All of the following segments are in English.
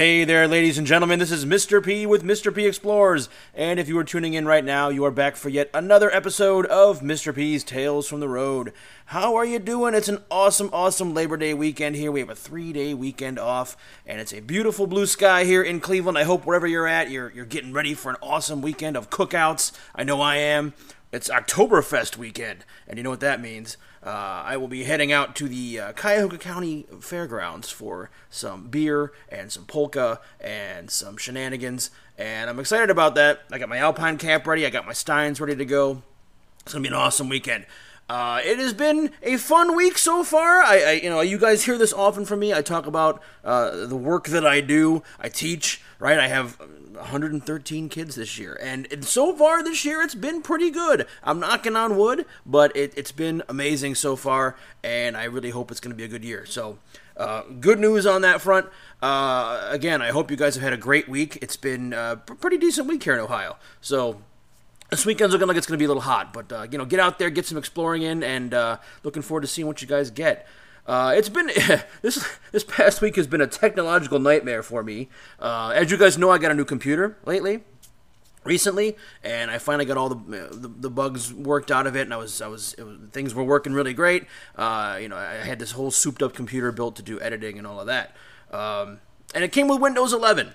Hey there, ladies and gentlemen. This is Mr. P with Mr. P Explores. And if you are tuning in right now, you are back for yet another episode of Mr. P's Tales from the Road. How are you doing? It's an awesome, awesome Labor Day weekend here. We have a three day weekend off, and it's a beautiful blue sky here in Cleveland. I hope wherever you're at, you're, you're getting ready for an awesome weekend of cookouts. I know I am. It's Oktoberfest weekend, and you know what that means. Uh, I will be heading out to the uh, Cuyahoga County Fairgrounds for some beer and some polka and some shenanigans, and I'm excited about that. I got my Alpine camp ready, I got my Steins ready to go. It's gonna be an awesome weekend. Uh, it has been a fun week so far. I, I, you know, you guys hear this often from me. I talk about uh, the work that I do. I teach, right? I have 113 kids this year, and, so far this year it's been pretty good. I'm knocking on wood, but it, has been amazing so far, and I really hope it's going to be a good year. So, uh, good news on that front. Uh, again, I hope you guys have had a great week. It's been a pretty decent week here in Ohio. So this weekend's looking like it's going to be a little hot, but uh, you know, get out there, get some exploring in, and uh, looking forward to seeing what you guys get. Uh, it's been this this past week has been a technological nightmare for me. Uh, as you guys know, I got a new computer lately, recently, and I finally got all the, the, the bugs worked out of it, and I was I was, was things were working really great. Uh, you know, I had this whole souped up computer built to do editing and all of that, um, and it came with Windows 11.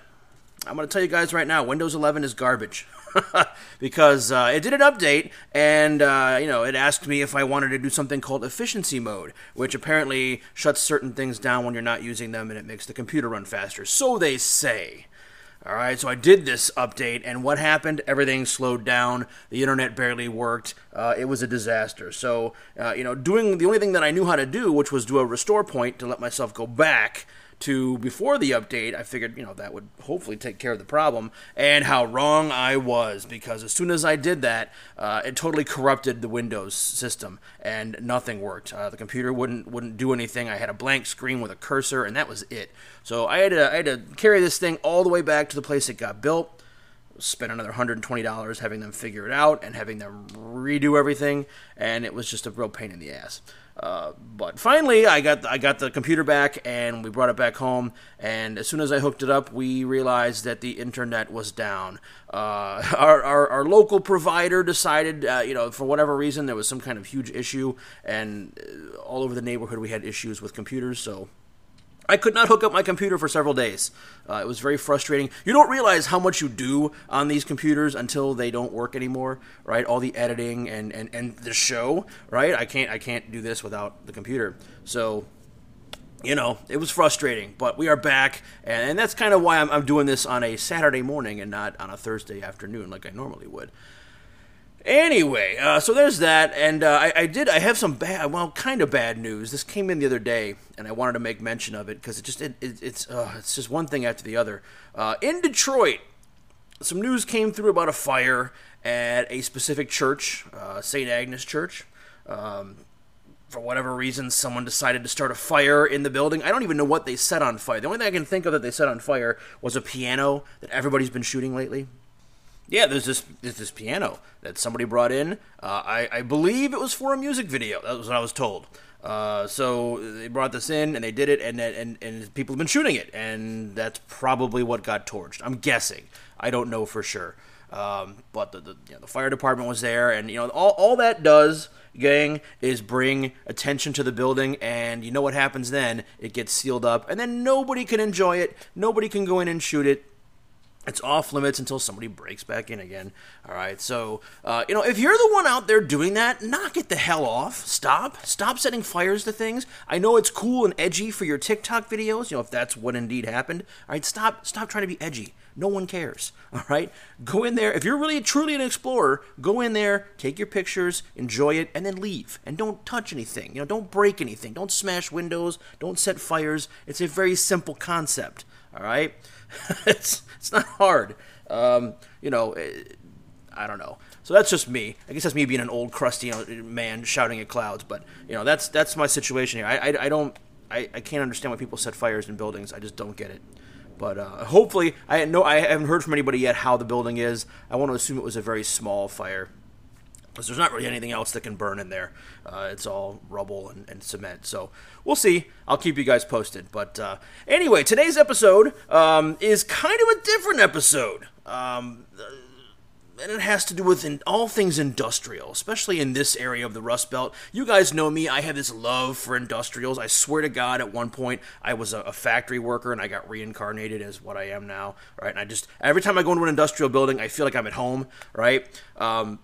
I'm going to tell you guys right now, Windows 11 is garbage. because uh, it did an update and uh, you know it asked me if I wanted to do something called efficiency mode, which apparently shuts certain things down when you're not using them and it makes the computer run faster. So they say. All right, so I did this update, and what happened? Everything slowed down. The internet barely worked. Uh, it was a disaster. So, uh, you know, doing the only thing that I knew how to do, which was do a restore point to let myself go back to before the update, I figured, you know, that would hopefully take care of the problem. And how wrong I was, because as soon as I did that, uh, it totally corrupted the Windows system, and nothing worked. Uh, the computer wouldn't wouldn't do anything. I had a blank screen with a cursor, and that was it. So I had to I had to carry this thing all the way back to the place it got built. Spent another $120 having them figure it out and having them redo everything, and it was just a real pain in the ass. Uh, but finally, I got I got the computer back, and we brought it back home. And as soon as I hooked it up, we realized that the internet was down. Uh, our, our, our local provider decided, uh, you know, for whatever reason, there was some kind of huge issue, and uh, all over the neighborhood we had issues with computers. So I could not hook up my computer for several days. Uh, it was very frustrating. You don't realize how much you do on these computers until they don't work anymore, right? All the editing and, and, and the show, right? I can't I can't do this without the computer. So, you know, it was frustrating, but we are back, and, and that's kind of why I'm, I'm doing this on a Saturday morning and not on a Thursday afternoon like I normally would. Anyway, uh, so there's that, and uh, I, I, did. I have some bad, well, kind of bad news. This came in the other day, and I wanted to make mention of it because it just it, it, it's uh, it's just one thing after the other. Uh, in Detroit, some news came through about a fire at a specific church, uh, St. Agnes Church. Um, for whatever reason, someone decided to start a fire in the building. I don't even know what they set on fire. The only thing I can think of that they set on fire was a piano that everybody's been shooting lately. Yeah, there's this there's this piano that somebody brought in. Uh, I, I believe it was for a music video. That was what I was told. Uh, so they brought this in and they did it, and, and and people have been shooting it, and that's probably what got torched. I'm guessing. I don't know for sure. Um, but the the, you know, the fire department was there, and you know all all that does, gang, is bring attention to the building, and you know what happens then? It gets sealed up, and then nobody can enjoy it. Nobody can go in and shoot it it's off limits until somebody breaks back in again. All right, so uh, you know if you're the one out there doing that, knock it the hell off. Stop, stop setting fires to things. I know it's cool and edgy for your TikTok videos. You know if that's what indeed happened. All right, stop, stop trying to be edgy. No one cares. All right, go in there. If you're really truly an explorer, go in there, take your pictures, enjoy it, and then leave. And don't touch anything. You know, don't break anything. Don't smash windows. Don't set fires. It's a very simple concept. All right, it's it's not hard. Um, you know, it, eh, I don't know. So that's just me. I guess that's me being an old, crusty man shouting at clouds. But you know, that's that's my situation here. I, I, I don't I, I can't understand why people set fires in buildings. I just don't get it. But uh, hopefully, I know I haven't heard from anybody yet how the building is. I want to assume it was a very small fire. Because there's not really anything else that can burn in there. Uh, it's all rubble and, and, cement. So we'll see. I'll keep you guys posted. But uh, anyway, today's episode um, is kind of a different episode. Um, and it has to do with in, all things industrial, especially in this area of the Rust Belt. You guys know me; I have this love for industrials. I swear to God, at one point I was a, a, factory worker, and I got reincarnated as what I am now. Right? And I just every time I go into an industrial building, I feel like I'm at home. Right? Um,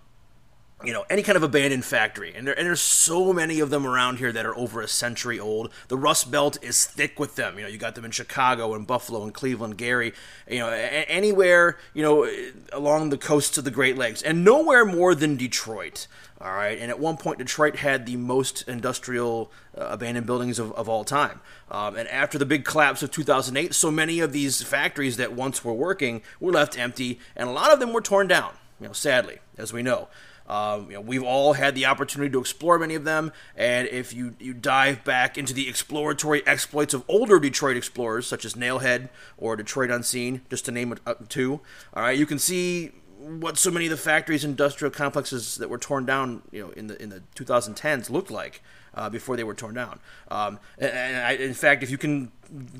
you know, any kind of abandoned factory. And, there, and there's so many of them around here that are over a century old. The Rust Belt is thick with them. You know, you got them in Chicago and Buffalo and Cleveland, Gary, you know, a- anywhere, you know, along the coasts of the Great Lakes. And nowhere more than Detroit. All right. And at one point, Detroit had the most industrial uh, abandoned buildings of, of all time. Um, and after the big collapse of 2008, so many of these factories that once were working were left empty, and a lot of them were torn down, you know, sadly, as we know. Um, you know, we've all had the opportunity to explore many of them, and if you, you dive back into the exploratory exploits of older Detroit explorers, such as Nailhead or Detroit Unseen, just to name two, all right, you can see what so many of the factories, industrial complexes that were torn down, you know, in the in the 2010s looked like uh, before they were torn down. Um, and, and I, in fact, if you can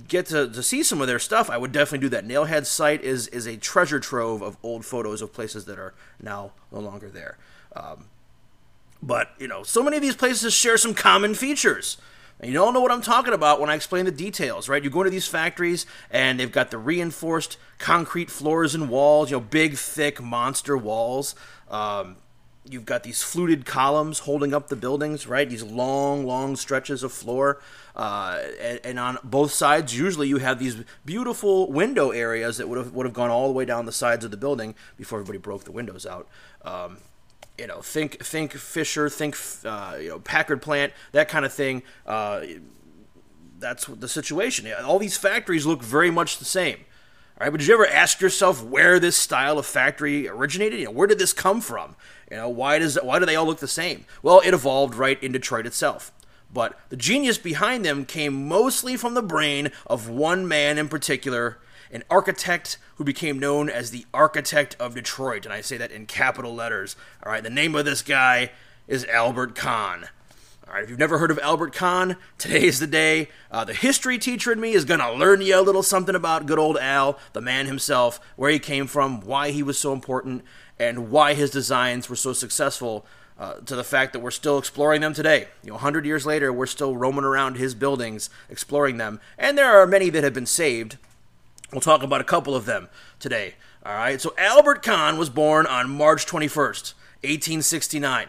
get to, to see some of their stuff, I would definitely do that. Nailhead's site is is a treasure trove of old photos of places that are now no longer there. Um, but, you know, so many of these places share some common features. And you all know what I'm talking about when I explain the details, right? You go into these factories and they've got the reinforced concrete floors and walls, you know, big, thick monster walls. Um, you've got these fluted columns holding up the buildings, right? These long, long stretches of floor. Uh, and, and, on both sides, usually you have these beautiful window areas that would have would have gone all the way down the sides of the building before everybody broke the windows out. Um, you know, think think Fisher, think uh, you know Packard plant, that kind of thing. Uh, that's the situation. All these factories look very much the same. All right, but did you ever ask yourself where this style of factory originated? You know, where did this come from? You know, why does why do they all look the same? Well, it evolved right in Detroit itself. But the genius behind them came mostly from the brain of one man in particular, an architect who became known as the Architect of Detroit, and I say that in capital letters. All right, the name of this guy is Albert Kahn. All right, if you've never heard of Albert Kahn, today is the day. Uh, the history teacher in me is going to learn you a little something about good old Al, the man himself, where he came from, why he was so important, and why his designs were so successful uh, to the fact that we're still exploring them today. You know, 100 years later, we're still roaming around his buildings, exploring them. And there are many that have been saved, We'll talk about a couple of them today. All right, so Albert Kahn was born on March 21st, 1869,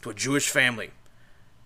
to a Jewish family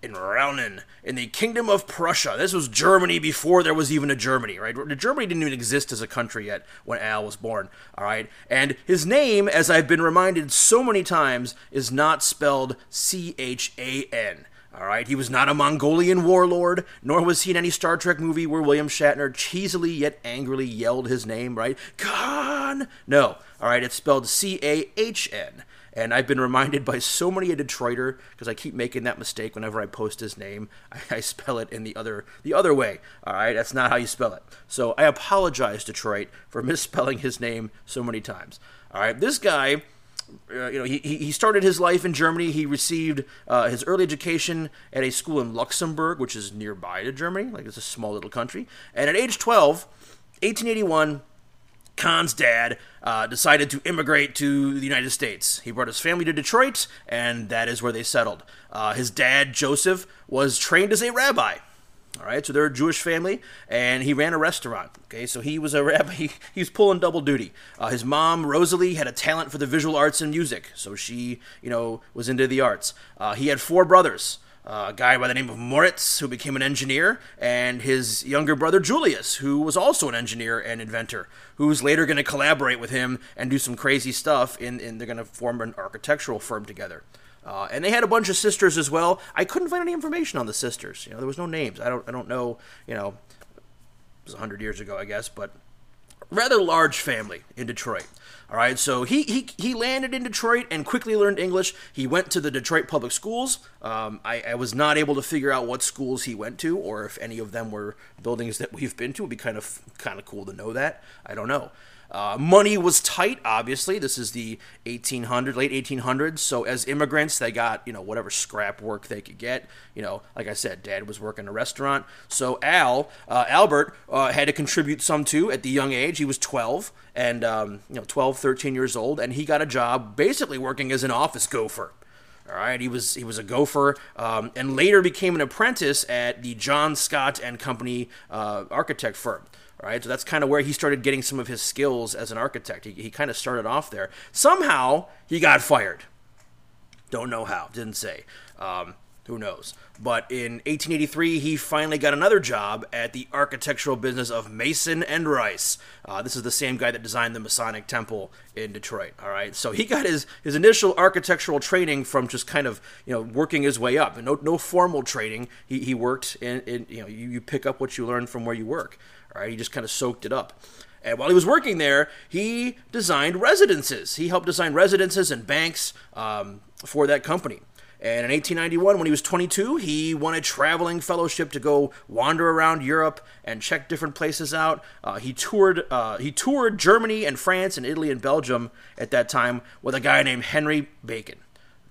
in Rhaunen, in the Kingdom of Prussia. This was Germany before there was even a Germany, right? Germany didn't even exist as a country yet when Al was born, all right? And his name, as I've been reminded so many times, is not spelled C H A N. All right, he was not a Mongolian warlord, nor was he in any Star Trek movie where William Shatner cheesily yet angrily yelled his name, right? Khan! No, all right, it's spelled C A H N. And I've been reminded by so many a Detroiter because I keep making that mistake whenever I post his name. I, I, spell it in the other the other way. All right, that's not how you spell it. So I apologize, Detroit, for misspelling his name so many times. All right, this guy uh, you know, he, he started his life in Germany. He received uh, his early education at a school in Luxembourg, which is nearby to Germany. Like it's a small little country. And at age 12, 1881, Kahn's dad uh, decided to immigrate to the United States. He brought his family to Detroit, and that is where they settled. Uh, his dad, Joseph, was trained as a rabbi. All right, so they're a Jewish family, and he ran a restaurant. Okay, so he was a rabbi. He, he was pulling double duty. Uh, his mom, Rosalie, had a talent for the visual arts and music, so she, you know, was into the arts. Uh, he had four brothers. Uh, a guy by the name of Moritz, who became an engineer, and his younger brother Julius, who was also an engineer and inventor, who's later going to collaborate with him and do some crazy stuff. In, in they're going to form an architectural firm together. Uh, and they had a bunch of sisters as well. I couldn't find any information on the sisters. You know, there was no names. I don't. I don't know. You know, it was hundred years ago, I guess. But rather large family in Detroit. All right, so he, he he landed in Detroit and quickly learned English. He went to the Detroit public schools. Um, I, I, was not able to figure out what schools he went to, or if any of them were buildings that we've been to. It'd be kind of kind of cool to know that. I don't know. Uh, money was tight, obviously. This is the 1800s, late 1800s. So as immigrants, they got you know whatever scrap work they could get. You know, like I said, Dad was working a restaurant, so Al uh, Albert uh, had to contribute some too at the young age. He was 12 and um, you know 12, 13 years old, and he got a job basically working as an office gopher. All right, he was he was a gopher, um, and later became an apprentice at the John Scott and Company uh, architect firm right? So that's kind of where he started getting some of his skills as an architect. He, he kind of started off there. Somehow he got fired. Don't know how. Didn't say. Um, who knows? But in 1883, he finally got another job at the architectural business of Mason and Rice. Uh, this is the same guy that designed the Masonic Temple in Detroit. All right, so he got his his initial architectural training from just kind of you know working his way up. No no formal training. He, he worked in, in you know you, you pick up what you learn from where you work. Right, he just kind of soaked it up. And while he was working there, he designed residences. He helped design residences and banks um, for that company. And in 1891, when he was 22, he won a traveling fellowship to go wander around Europe and check different places out. Uh, he toured uh, he toured Germany and France and Italy and Belgium at that time with a guy named Henry Bacon.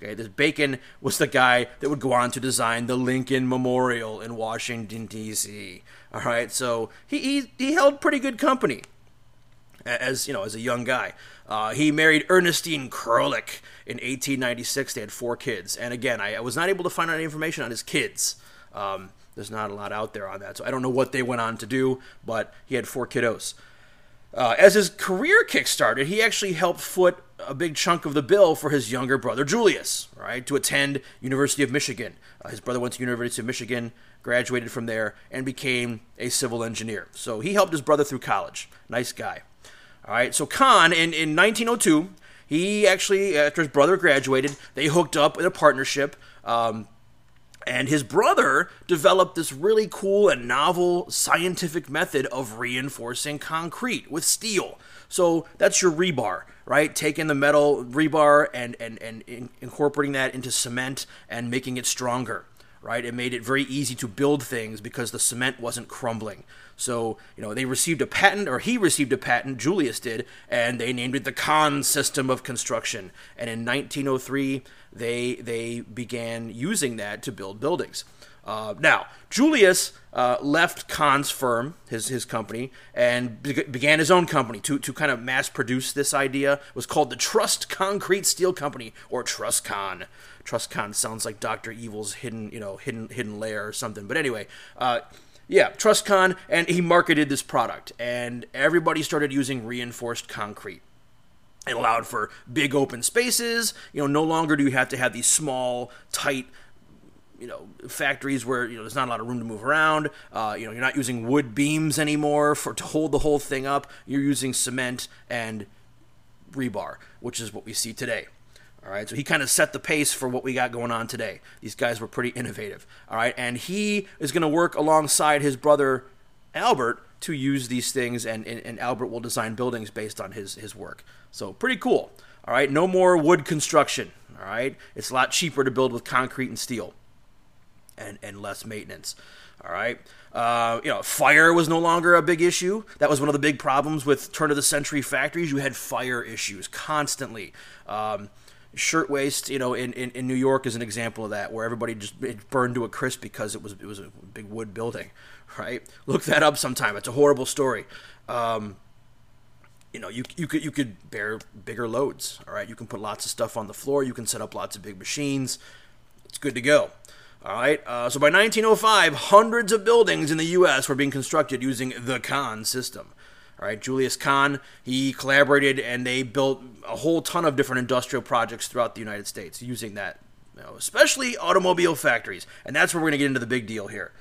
Okay, this Bacon was the guy that would go on to design the Lincoln Memorial in Washington D.C. All right, so he, he, he held pretty good company as you know as a young guy. Uh, he married Ernestine Krolik in 1896. They had four kids, and again, I, I was not able to find out any information on his kids. Um, there's not a lot out there on that, so I don't know what they went on to do, but he had four kiddos. Uh, as his career kickstarted, he actually helped foot a big chunk of the bill for his younger brother Julius, right, to attend University of Michigan. Uh, his brother went to University of Michigan, graduated from there, and became a civil engineer. So he helped his brother through college. Nice guy. All right, so Kahn in, in 1902, he actually, after his brother graduated, they hooked up in a partnership. Um, and his brother developed this really cool and novel scientific method of reinforcing concrete with steel. So that's your rebar, right? Taking the metal rebar and, and, and incorporating that into cement and making it stronger right? It made it very easy to build things because the cement wasn't crumbling. So, you know, they received a patent, or he received a patent, Julius did, and they named it the Kahn system of construction. And in 1903, they, they began using that to build buildings. Uh, now, Julius uh, left Kahn's firm, his, his company, and be- began his own company to, to kind of mass produce this idea. It was called the Trussed Concrete Steel Company, or Truscon. Truscon sounds like Doctor Evil's hidden, you know, hidden hidden lair or something. But anyway, uh, yeah, Truscon, and he marketed this product, and everybody started using reinforced concrete. It allowed for big open spaces. You know, no longer do you have to have these small, tight you know factories where you know there's not a lot of room to move around. Uh, you know you're not using wood beams anymore for to hold the whole thing up. You're using cement and rebar, which is what we see today. All right, so he kind of set the pace for what we got going on today. These guys were pretty innovative. All right, and he is going to work alongside his brother Albert to use these things, and, and, and, Albert will design buildings based on his, his work. So, pretty cool. All right, no more wood construction. All right, it's a lot cheaper to build with concrete and steel and, and less maintenance. All right. Uh, you know, fire was no longer a big issue. That was one of the big problems with turn of the century factories. You had fire issues constantly. Um, shirtwaist, you know, in, in, in New York is an example of that, where everybody just burned to a crisp because it was it was a big wood building, right? Look that up sometime. It's a horrible story. Um, you know, you, you could you could bear bigger loads. All right, you can put lots of stuff on the floor. You can set up lots of big machines. It's good to go. All right. Uh, so by 1905, hundreds of buildings in the U.S. were being constructed using the Kahn system. All right, Julius Kahn, he collaborated and they built a whole ton of different industrial projects throughout the United States using that, you know, especially automobile factories. And that's where we're going to get into the big deal here.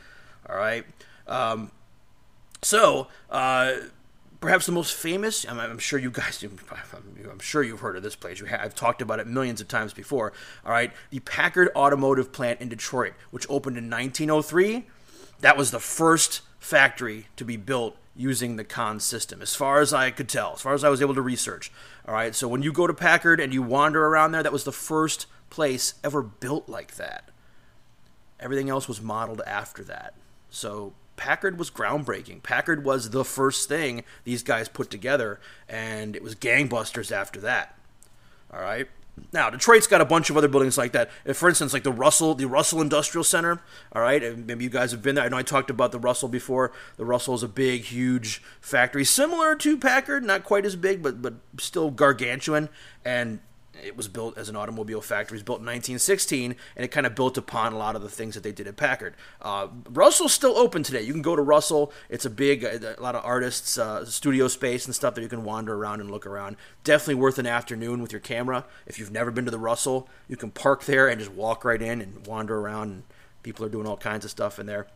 All right. Um, so, uh, perhaps the most famous, I'm, I'm, sure you guys, I'm sure you've heard of this place. I've talked about it millions of times before. All right. The Packard Automotive Plant in Detroit, which opened in 1903 that was the first factory to be built using the Kahn system, as far as I could tell, as far as I was able to research. All right, so when you go to Packard and you wander around there, that was the first place ever built like that. Everything else was modeled after that. So Packard was groundbreaking. Packard was the first thing these guys put together, and it was gangbusters after that. All right. Now Detroit's got a bunch of other buildings like that. If, for instance, like the Russell, the Russell Industrial Center. All right, maybe you guys have been there. I know I talked about the Russell before. The Russell is a big, huge factory, similar to Packard, not quite as big, but but still gargantuan. And it was built as an automobile factory. It was built in 1916, and it kind of built upon a lot of the things that they did at Packard. Uh, Russell's still open today. You can go to Russell. It's a big, a lot of artists, uh, studio space and stuff that you can wander around and look around. Definitely worth an afternoon with your camera. If you've never been to the Russell, you can park there and just walk right in and wander around. And people are doing all kinds of stuff in there.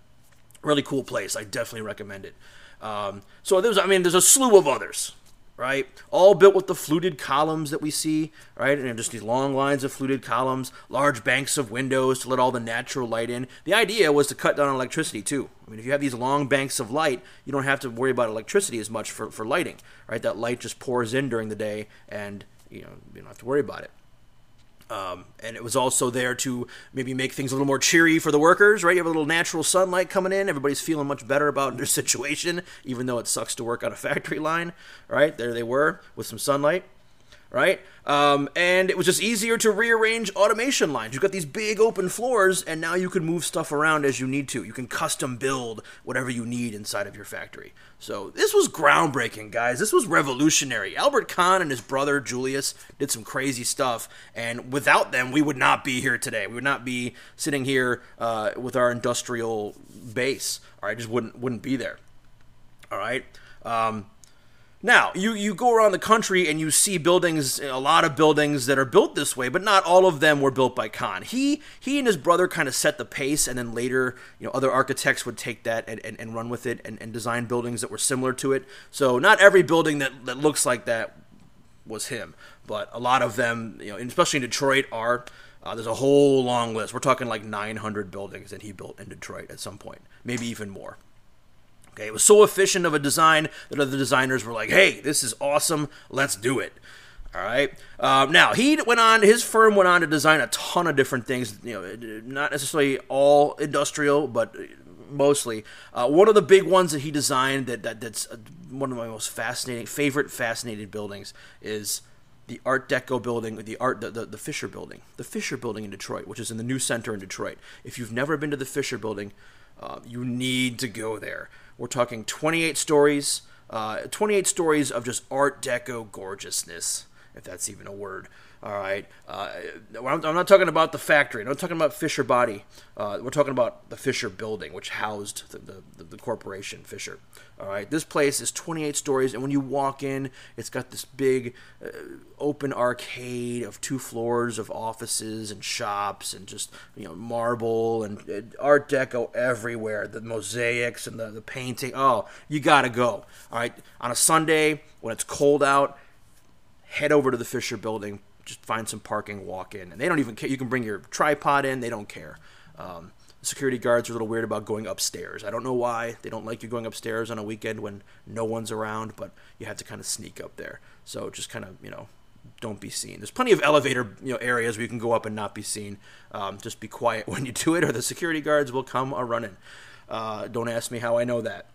Really cool place. I definitely recommend it. Um, so there's, I mean, there's a slew of others right? All built with the fluted columns that we see, right? And just these long lines of fluted columns, large banks of windows to let all the natural light in. The idea was to cut down on electricity too. I mean, if you have these long banks of light, you don't have to worry about electricity as much for, for lighting, right? That light just pours in during the day and, you know, you don't have to worry about it. Um, and it was also there to maybe make things a little more cheery for the workers, right? You have a little natural sunlight coming in. Everybody's feeling much better about their situation, even though it sucks to work on a factory line, right? There they were with some sunlight right? Um, and it was just easier to rearrange automation lines. You've got these big open floors, and now you can move stuff around as you need to. You can custom build whatever you need inside of your factory. So this was groundbreaking, guys. This was revolutionary. Albert Kahn and his brother Julius did some crazy stuff, and without them, we would not be here today. We would not be sitting here uh, with our industrial base. All right, just wouldn't wouldn't be there. All right. Um, now, you, you go around the country and you see buildings, a lot of buildings that are built this way, but not all of them were built by Kahn. He he and his brother kind of set the pace, and then later, you know, other architects would take that and, and, and run with it and, and design buildings that were similar to it. So not every building that, that looks like that was him, but a lot of them, you know, especially in Detroit, are. Uh, there's a whole long list. We're talking like 900 buildings that he built in Detroit at some point, maybe even more. Okay, it was so efficient of a design that other designers were like, "Hey, this is awesome. Let's do it." All right. Um, now he went on. His firm went on to design a ton of different things. You know, not necessarily all industrial, but mostly. Uh, one of the big ones that he designed that, that that's uh, one of my most fascinating, favorite, fascinating buildings is the Art Deco building, the art, the, the, the Fisher building, the Fisher building in Detroit, which is in the new center in Detroit. If you've never been to the Fisher building, uh, you need to go there. We're talking 28 stories, uh, 28 stories of just Art Deco gorgeousness, if that's even a word. All right. Uh, I'm, not talking about the factory. I'm not talking about Fisher Body. Uh, we're talking about the Fisher Building, which housed the, the, the, corporation Fisher. All right. This place is 28 stories, and when you walk in, it's got this big uh, open arcade of two floors of offices and shops, and just you know marble and Art Deco everywhere. The mosaics and the, the painting. Oh, you gotta go. All right. On a Sunday when it's cold out, head over to the Fisher Building just find some parking, walk in, and they don't even care. You can bring your tripod in; they don't care. Um, security guards are a little weird about going upstairs. I don't know why they don't like you going upstairs on a weekend when no one's around, but you have to kind of sneak up there. So just kind of you know don't be seen. There's plenty of elevator you know areas where you can go up and not be seen. Um, just be quiet when you do it, or the security guards will come a running. Uh, don't ask me how I know that.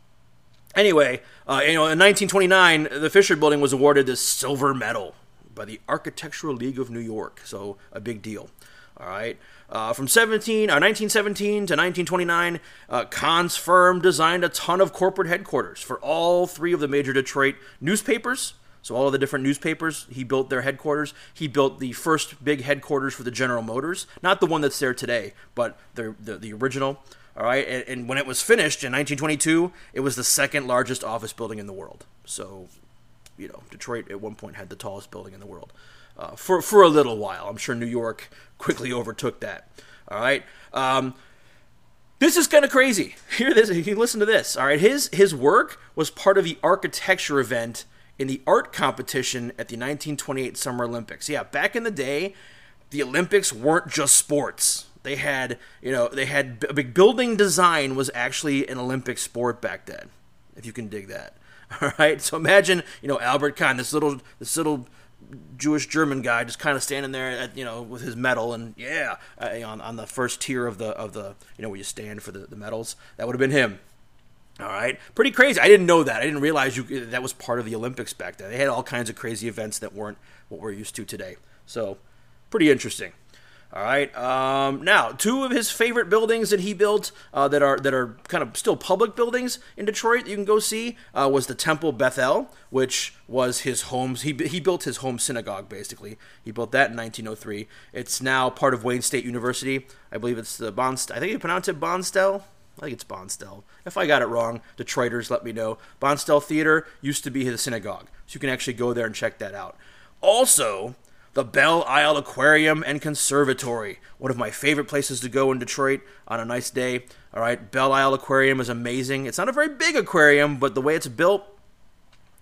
Anyway, uh, you know, in 1929, the Fisher Building was awarded this silver medal by the Architectural League of New York. So a big deal. All right. Uh, from 17, uh, 1917 to 1929, uh, Kahn's firm designed a ton of corporate headquarters for all three of the major Detroit newspapers. So all of the different newspapers, he built their headquarters. He built the first big headquarters for the General Motors, not the one that's there today, but the the, the original. All right, and, and when it was finished in 1922, it was the second largest office building in the world. So you know, Detroit at one point had the tallest building in the world uh, for for a little while. I'm sure New York quickly overtook that. All right. Um, this is kind of crazy. Hear this. You can listen to this. All right. His his work was part of the architecture event in the art competition at the 1928 Summer Olympics. Yeah, back in the day, the Olympics weren't just sports. They had, you know, they had big building design was actually an Olympic sport back then, if you can dig that. All right, so imagine, you know, Albert Kahn, this little, this little Jewish German guy, just kind of standing there, at, you know, with his medal, and yeah, uh, on on the first tier of the of the, you know, where you stand for the, the medals. That would have been him. All right, pretty crazy. I didn't know that. I didn't realize you that was part of the Olympics back then. They had all kinds of crazy events that weren't what we're used to today. So, pretty interesting. All right. Um, now, two of his favorite buildings that he built uh, that are that are kind of still public buildings in Detroit that you can go see uh, was the Temple Bethel, which was his home. He he built his home synagogue basically. He built that in 1903. It's now part of Wayne State University. I believe it's the Bonst. I think you pronounce it Bonstelle. I think it's Bonstelle. If I got it wrong, Detroiters let me know. Bonstelle Theater used to be his synagogue, so you can actually go there and check that out. Also, the Belle Isle Aquarium and Conservatory, one of my favorite places to go in Detroit on a nice day. All right, Belle Isle Aquarium is amazing. It's not a very big aquarium, but the way it's built,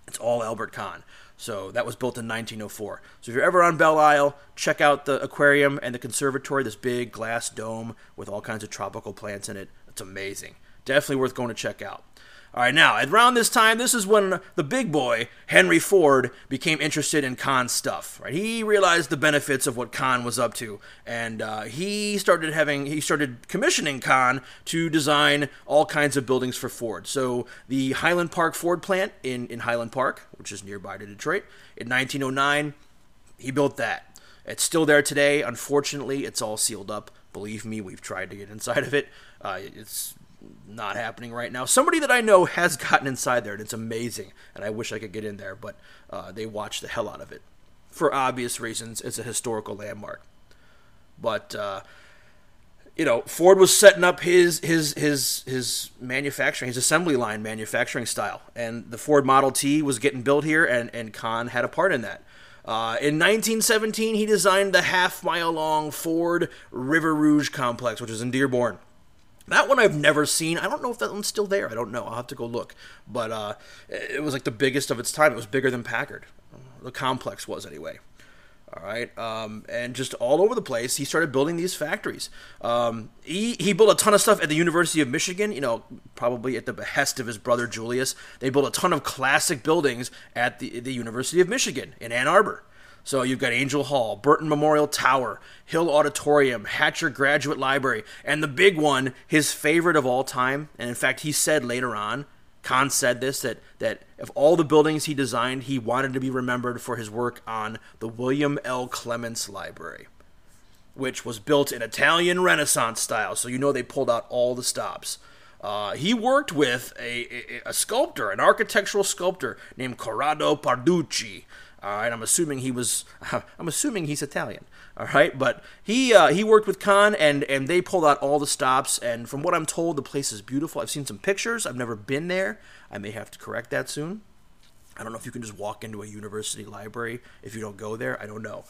it's all Albert Kahn. So that was built in 1904. So if you're ever on Belle Isle, check out the aquarium and the conservatory, this big glass dome with all kinds of tropical plants in it. It's amazing. Definitely worth going to check out. All right, now, around this time, this is when the big boy, Henry Ford, became interested in Kahn's stuff, right? He realized the benefits of what Kahn was up to, and uh, he started having, he started commissioning Kahn to design all kinds of buildings for Ford. So the Highland Park Ford plant in, in Highland Park, which is nearby to Detroit, in 1909, he built that. It's still there today. Unfortunately, it's all sealed up. Believe me, we've tried to get inside of it. Uh, it's not happening right now. Somebody that I know has gotten inside there, and it's amazing. And I wish I could get in there, but uh, they watch the hell out of it for obvious reasons. It's a historical landmark. But uh, you know, Ford was setting up his his his his manufacturing, his assembly line manufacturing style, and the Ford Model T was getting built here, and and Kahn had a part in that. Uh, in 1917, he designed the half mile long Ford River Rouge complex, which is in Dearborn. That one I've never seen. I don't know if that one's still there. I don't know. I'll have to go look. But uh, it was like the biggest of its time. It was bigger than Packard. The complex was anyway. All right, um, and just all over the place, he started building these factories. Um, he he built a ton of stuff at the University of Michigan. You know, probably at the behest of his brother Julius. They built a ton of classic buildings at the the University of Michigan in Ann Arbor. So you've got Angell Hall, Burton Memorial Tower, Hill Auditorium, Hatcher Graduate Library, and the big one, his favorite of all time. And in fact, he said later on, Kahn said this that that of all the buildings he designed, he wanted to be remembered for his work on the William L. Clements Library, which was built in Italian Renaissance style. So you know they pulled out all the stops. Uh, he worked with a, a, a, sculptor, an architectural sculptor named Corrado Parducci, all right, I'm assuming he was. I'm assuming he's Italian. All right, but he uh, he worked with Kahn, and and they pulled out all the stops. And from what I'm told, the place is beautiful. I've seen some pictures. I've never been there. I may have to correct that soon. I don't know if you can just walk into a university library if you don't go there. I don't know.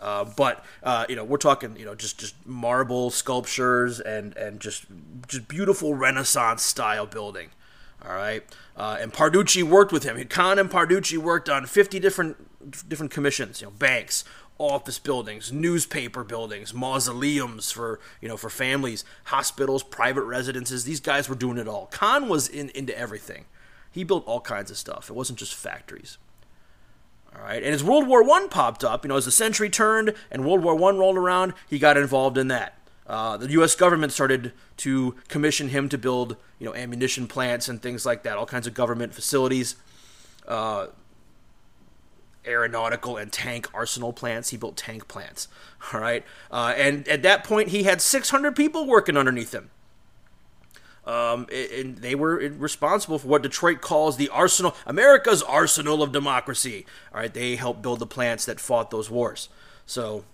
Uh, but uh, you know, we're talking you know just just marble sculptures and and just just beautiful Renaissance style building. All right, uh, and Parducci worked with him. Kahn and Parducci worked on 50 different different commissions, you know, banks, office buildings, newspaper buildings, mausoleums for you know for families, hospitals, private residences. These guys were doing it all. Kahn was in, into everything. He built all kinds of stuff. It wasn't just factories. All right, and as World War One popped up, you know, as the century turned and World War One rolled around, he got involved in that. Uh, the U.S. government started to commission him to build, you know, ammunition plants and things like that, all kinds of government facilities. Uh, aeronautical and tank arsenal plants. He built tank plants. All right. Uh, and at that point, he had 600 people working underneath him. Um, and they were responsible for what Detroit calls the arsenal, America's arsenal of democracy. All right. They helped build the plants that fought those wars. So,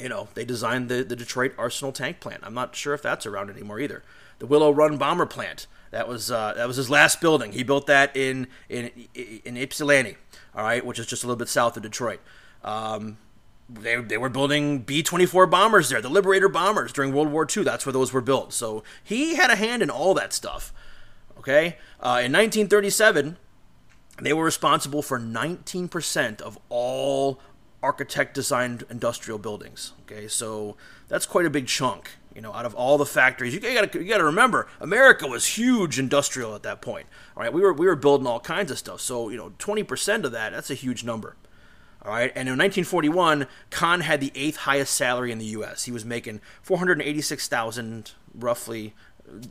you know, they designed the, the Detroit Arsenal tank plant. I'm not sure if that's around anymore either. The Willow Run bomber plant. That was uh, that was his last building. He built that in in in Ypsilanti all right, which is just a little bit south of Detroit. Um, they, they were building B 24 bombers there, the Liberator bombers during World War II. That's where those were built. So he had a hand in all that stuff. Okay? Uh, in 1937, they were responsible for 19% of all architect designed industrial buildings. Okay, so that's quite a big chunk. You know, out of all the factories, you got you got to remember, America was huge industrial at that point. All right, we were we were building all kinds of stuff. So you know, twenty percent of that, that's a huge number. All right, and in 1941, Kahn had the eighth highest salary in the U.S. He was making 486,000 roughly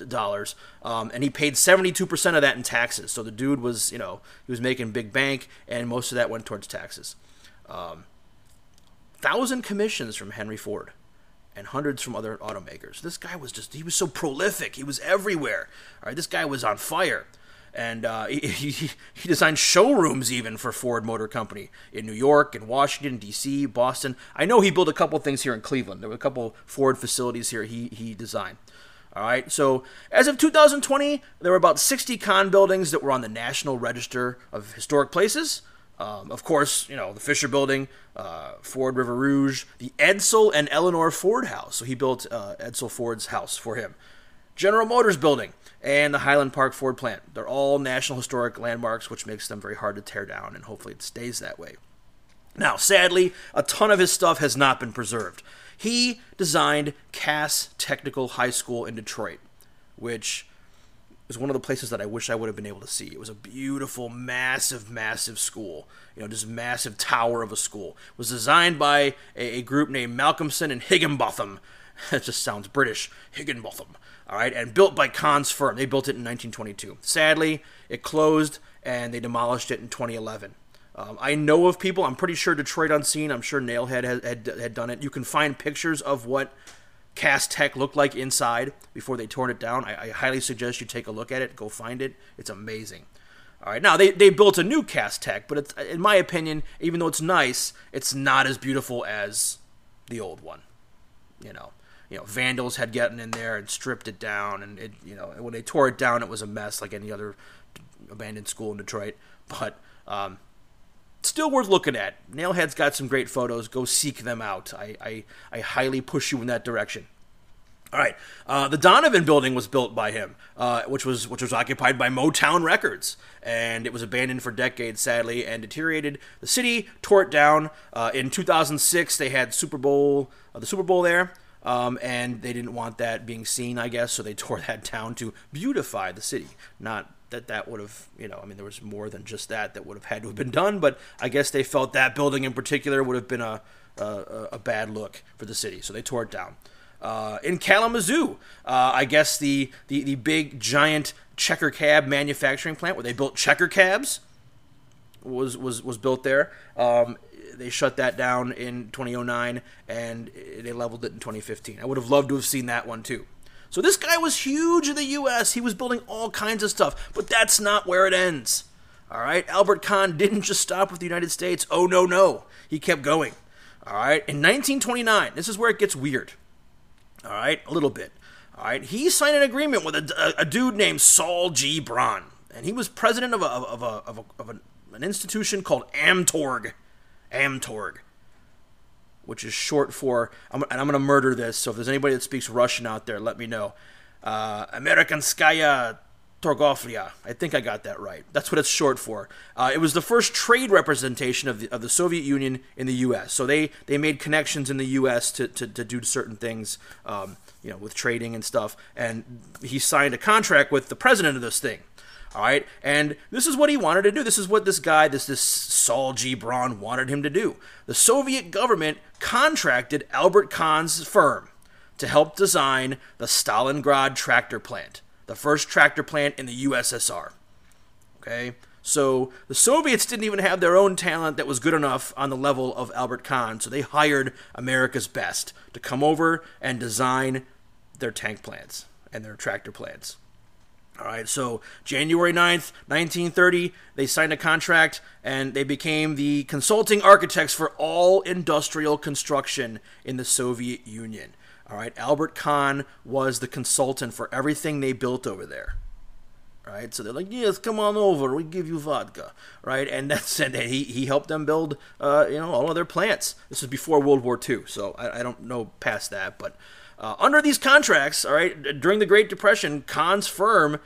dollars, um, and he paid 72% of that in taxes. So the dude was, you know, he was making big bank, and most of that went towards taxes. Um, thousand commissions from Henry Ford and hundreds from other automakers. This guy was just, he was so prolific. He was everywhere. All right, this guy was on fire. And uh, he, he, he, designed showrooms even for Ford Motor Company in New York, in Washington, D.C., Boston. I know he built a couple things here in Cleveland. There were a couple Ford facilities here he, he designed. All right, so as of 2020, there were about 60 Kahn buildings that were on the National Register of Historic Places. Um, of course, you know, the Fisher Building, uh, Ford River Rouge, the Edsel and Eleanor Ford House. So he built uh, Edsel Ford's house for him. General Motors Building and the Highland Park Ford plant. They're all National Historic Landmarks, which makes them very hard to tear down, and hopefully it stays that way. Now, sadly, a ton of his stuff has not been preserved. He designed Cass Technical High School in Detroit, which was one of the places that I wish I would have been able to see. It was a beautiful, massive, massive school. You know, just massive tower of a school. It was designed by a, a group named Malcolmson and Higginbotham. That just sounds British. Higginbotham. All right, and built by Kahn's firm. They built it in 1922. Sadly, it closed and they demolished it in 2011. Um, I know of people. I'm pretty sure Detroit Unseen. I'm sure Nailhead had, had, had done it. You can find pictures of what Cass Tech looked like inside before they tore it down. I, I, highly suggest you take a look at it. Go find it. It's amazing. All right, now they, they built a new Cass Tech, but it's, in my opinion, even though it's nice, it's not as beautiful as the old one. You know, you know, vandals had gotten in there and stripped it down, and it, you know, when they tore it down, it was a mess like any other abandoned school in Detroit. But um, still worth looking at. Nailhead's got some great photos. Go seek them out. I, I, I highly push you in that direction. All right, uh, the Donovan Building was built by him, uh, which was which was occupied by Motown Records, and it was abandoned for decades, sadly, and deteriorated. The city tore it down uh, in 2006. They had Super Bowl, uh, the Super Bowl there, um, and they didn't want that being seen, I guess, so they tore that down to beautify the city, not that that would have, you know, I mean, there was more than just that that would have had to have been done, but I guess they felt that building in particular would have been a, a, a bad look for the city, so they tore it down. Uh, in Kalamazoo, uh, I guess the, the, the big giant checker cab manufacturing plant where they built checker cabs was was was built there. Um, they shut that down in 2009 and they leveled it in 2015. I would have loved to have seen that one too. So this guy was huge in the U.S. He was building all kinds of stuff, but that's not where it ends. All right, Albert Kahn didn't just stop with the United States. Oh no, no, he kept going. All right, in 1929, this is where it gets weird. All right, a little bit. All right, he signed an agreement with a, a, a dude named Saul G. Bron, and he was president of a of a of, of an institution called Amtorg. Amtorg which is short for, and I'm going to murder this, so if there's anybody that speaks Russian out there, let me know. Uh, Amerikanskaya Torgovlia. I think I got that right. That's what it's short for. Uh, it was the first trade representation of the, of the Soviet Union in the U.S. So they, they made connections in the U.S. to, to, to do certain things, um, you know, with trading and stuff. And he signed a contract with the president of this thing. All right, and this is what he wanted to do. This is what this guy, this this Saul G. Bron, wanted him to do. The Soviet government contracted Albert Kahn's firm to help design the Stalingrad tractor plant, the first tractor plant in the USSR. Okay, so the Soviets didn't even have their own talent that was good enough on the level of Albert Kahn, so they hired America's best to come over and design their tank plants and their tractor plants. All right, so January 9th, 1930, they signed a contract and they became the consulting architects for all industrial construction in the Soviet Union. All right, Albert Kahn was the consultant for everything they built over there. Right, so they're like, yes, come on over, we give you vodka, right? And that's and he he helped them build, uh, you know, all of their plants. This was before World War II, so I, I don't know past that, but uh, under these contracts, all right, during the Great Depression, Kahn's firm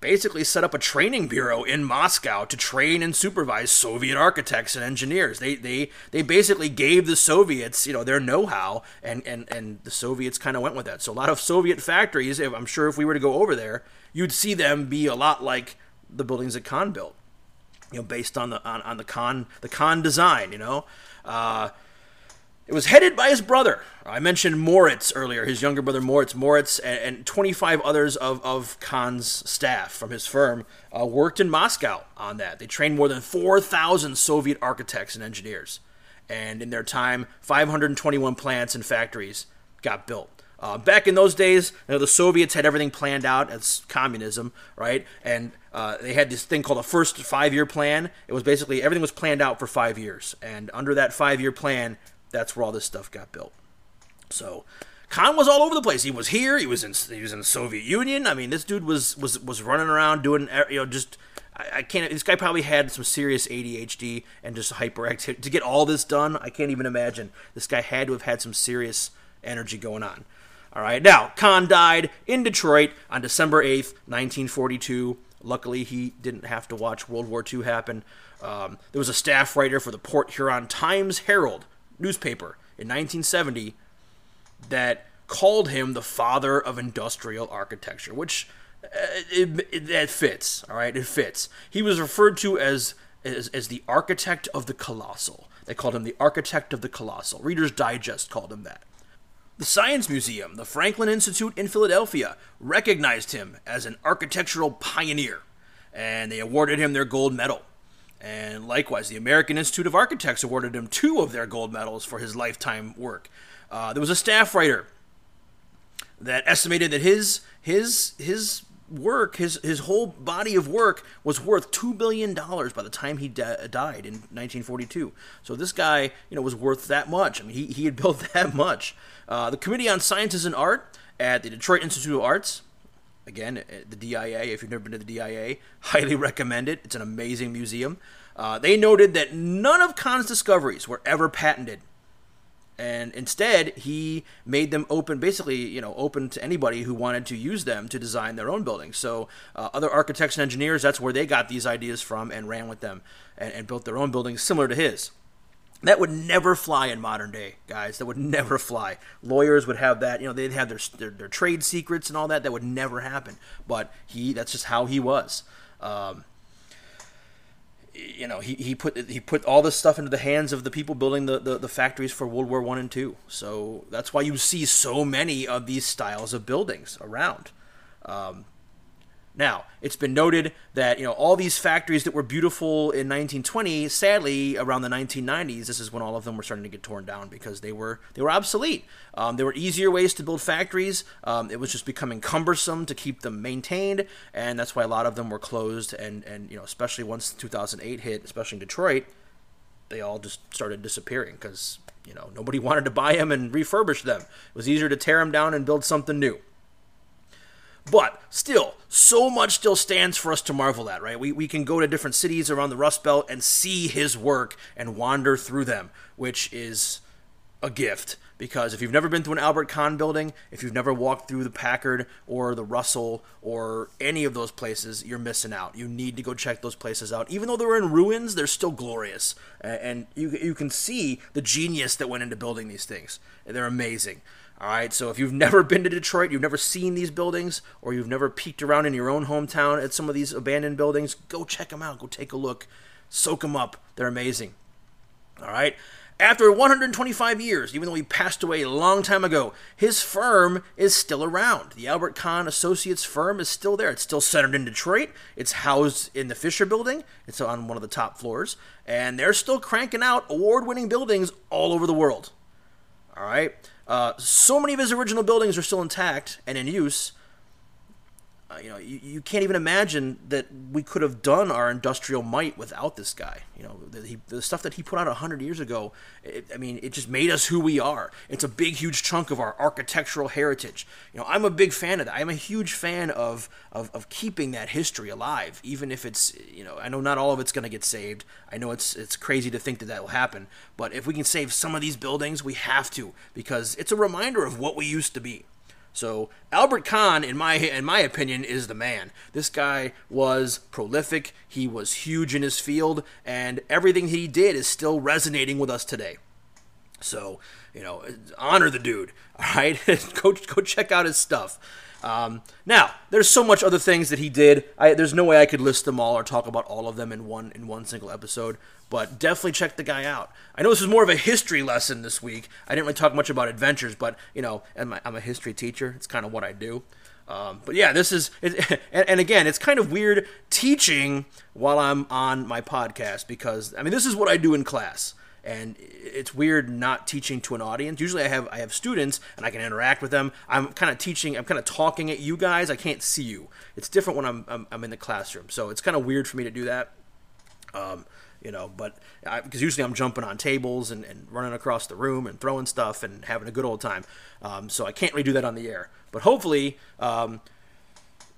basically set up a training bureau in Moscow to train and supervise Soviet architects and engineers. They they they basically gave the Soviets, you know, their know-how and and and the Soviets kind of went with that. So a lot of Soviet factories, I'm sure if we were to go over there, you'd see them be a lot like the buildings that Kahn built. You know, based on the on, on the Kahn the Kahn design, you know. Uh, it was headed by his brother. I mentioned Moritz earlier, his younger brother Moritz. Moritz and, and 25 others of, of Kahn's staff from his firm uh, worked in Moscow on that. They trained more than 4,000 Soviet architects and engineers. And in their time, 521 plants and factories got built. Uh, back in those days, you know, the Soviets had everything planned out as communism, right? And uh, they had this thing called a first five-year plan. It was basically everything was planned out for five years, and under that five-year plan, that's where all this stuff got built. So Kahn was all over the place. He was here. He was in he was in the Soviet Union. I mean, this dude was was was running around doing you know just I, I can't. This guy probably had some serious ADHD and just hyperactivity to get all this done. I can't even imagine. This guy had to have had some serious energy going on. All right. Now Kahn died in Detroit on December eighth, nineteen forty two. Luckily, he didn't have to watch World War II happen. Um, there was a staff writer for the Port Huron Times Herald newspaper in 1970 that called him the father of industrial architecture, which uh, it, it, it, fits. All right, it fits. He was referred to as, as as the architect of the colossal. They called him the architect of the colossal. Reader's Digest called him that. The Science Museum, the Franklin Institute in Philadelphia, recognized him as an architectural pioneer, and they awarded him their gold medal. And likewise, the American Institute of Architects awarded him two of their gold medals for his lifetime work. Uh, there was a staff writer that estimated that his his his work, his his whole body of work, was worth two billion dollars by the time he died in 1942. So this guy, you know, was worth that much. I mean, he he had built that much. Uh, the Committee on Sciences and Art at the Detroit Institute of Arts Again, uh, the DIA, if you've never been to the DIA, highly recommend it. It's an amazing museum. Uh, they noted that none of Kahn's discoveries were ever patented. And instead, he made them open, basically, you know, open to anybody who wanted to use them to design their own buildings. So, uh, other architects and engineers, that's where they got these ideas from and ran with them and, and built their own buildings similar to his. That would never fly in modern day, guys. That would never fly. Lawyers would have that, you know, they'd have their, their, their trade secrets and all that. That would never happen. But he, that's just how he was. Um, you know, he, he put he put all this stuff into the hands of the people building the, the, the factories for World War One and Two. So that's why you see so many of these styles of buildings around. Um, now, it's been noted that you know all these factories that were beautiful in 1920, sadly, around the 1990s, this is when all of them were starting to get torn down because they were they were obsolete. Um, there were easier ways to build factories. Um, it was just becoming cumbersome to keep them maintained, and that's why a lot of them were closed. And and you know, especially once 2008 hit, especially in Detroit, they all just started disappearing because you know nobody wanted to buy them and refurbish them. It was easier to tear them down and build something new. But still, so much still stands for us to marvel at, right? We, we can go to different cities around the Rust Belt and see his work and wander through them, which is a gift. Because if you've never been to an Albert Kahn building, if you've never walked through the Packard or the Russell or any of those places, you're missing out. You need to go check those places out. Even though they're in ruins, they're still glorious. And you, you can see the genius that went into building these things. They're amazing. All right, so if you've never been to Detroit, you've never seen these buildings, or you've never peeked around in your own hometown at some of these abandoned buildings, go check them out. Go take a look. Soak them up. They're amazing. All right. After 125 years, even though he passed away a long time ago, his firm is still around. The Albert Kahn Associates firm is still there. It's still centered in Detroit. It's housed in the Fisher Building. It's on one of the top floors. And they're still cranking out award winning buildings all over the world. All right. Uh, so many of his original buildings are still intact and in use. Uh, you know, you, you can't even imagine that we could have done our industrial might without this guy. You know, the, he, the stuff that he put out 100 years ago, it, I mean, it just made us who we are. It's a big, huge chunk of our architectural heritage. You know, I'm a big fan of that. I'm a huge fan of, of, of keeping that history alive, even if it's, you know, I know not all of it's going to get saved. I know it's, it's crazy to think that that will happen. But if we can save some of these buildings, we have to, because it's a reminder of what we used to be. So Albert Kahn, in my in my opinion, is the man. This guy was prolific. He was huge in his field, and everything he did is still resonating with us today. So you know, honor the dude. All right, go go check out his stuff. Um, now, there's so much other things that he did. I, there's no way I could list them all or talk about all of them in one in one single episode. But definitely check the guy out. I know this is more of a history lesson this week. I didn't really talk much about adventures, but you know, and I'm a history teacher. It's kind of what I do. Um, but yeah, this is, it, and, and, again, it's kind of weird teaching while I'm on my podcast because I mean, this is what I do in class and it's weird not teaching to an audience. Usually, I have I have students and I can interact with them. I'm kind of teaching. I'm kind of talking at you guys. I can't see you. It's different when I'm I'm, I'm in the classroom. So it's kind of weird for me to do that. Um, you know, but because usually I'm jumping on tables and, and running across the room and throwing stuff and having a good old time. Um, so I can't really do that on the air. But hopefully, um,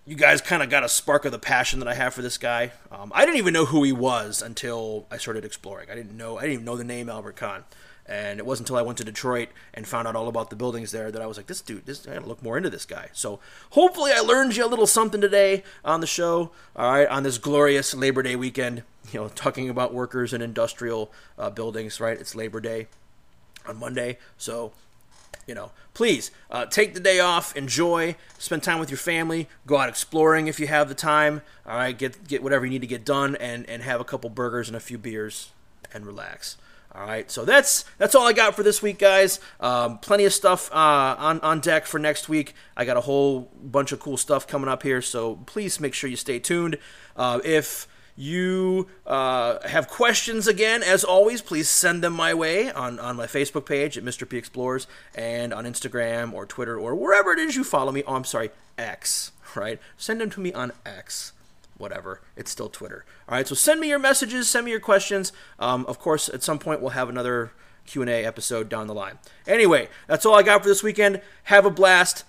you guys kind of got a spark of the passion that I have for this guy. Um, I didn't even know who he was until I started exploring. I didn't know I didn't even know the name Albert Kahn, and it wasn't until I went to Detroit and found out all about the buildings there that I was like, this dude, this I gotta look more into this guy. So hopefully I learned you a little something today on the show. All right, on this glorious Labor Day weekend, you know, talking about workers and industrial uh, buildings. Right, it's Labor Day on Monday, so you know, please uh, take the day off, enjoy, spend time with your family, go out exploring if you have the time. All right, get get whatever you need to get done, and and have a couple burgers and a few beers, and relax. All right, so that's that's all I got for this week, guys. Um, plenty of stuff uh, on on deck for next week. I got a whole bunch of cool stuff coming up here, so please make sure you stay tuned. Uh, if you uh, have questions again, as always, please send them my way on, on my Facebook page at Mr. P Explores and on Instagram or Twitter or wherever it is you follow me. Oh, I'm sorry, X, right? Send them to me on X. Whatever, it's still Twitter. All right, so send me your messages, send me your questions. Um, of course, at some point we'll have another Q&A episode down the line. Anyway, that's all I got for this weekend. Have a blast.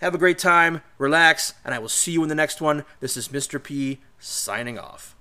Have a great time. Relax, and I will see you in the next one. This is Mr. P signing off.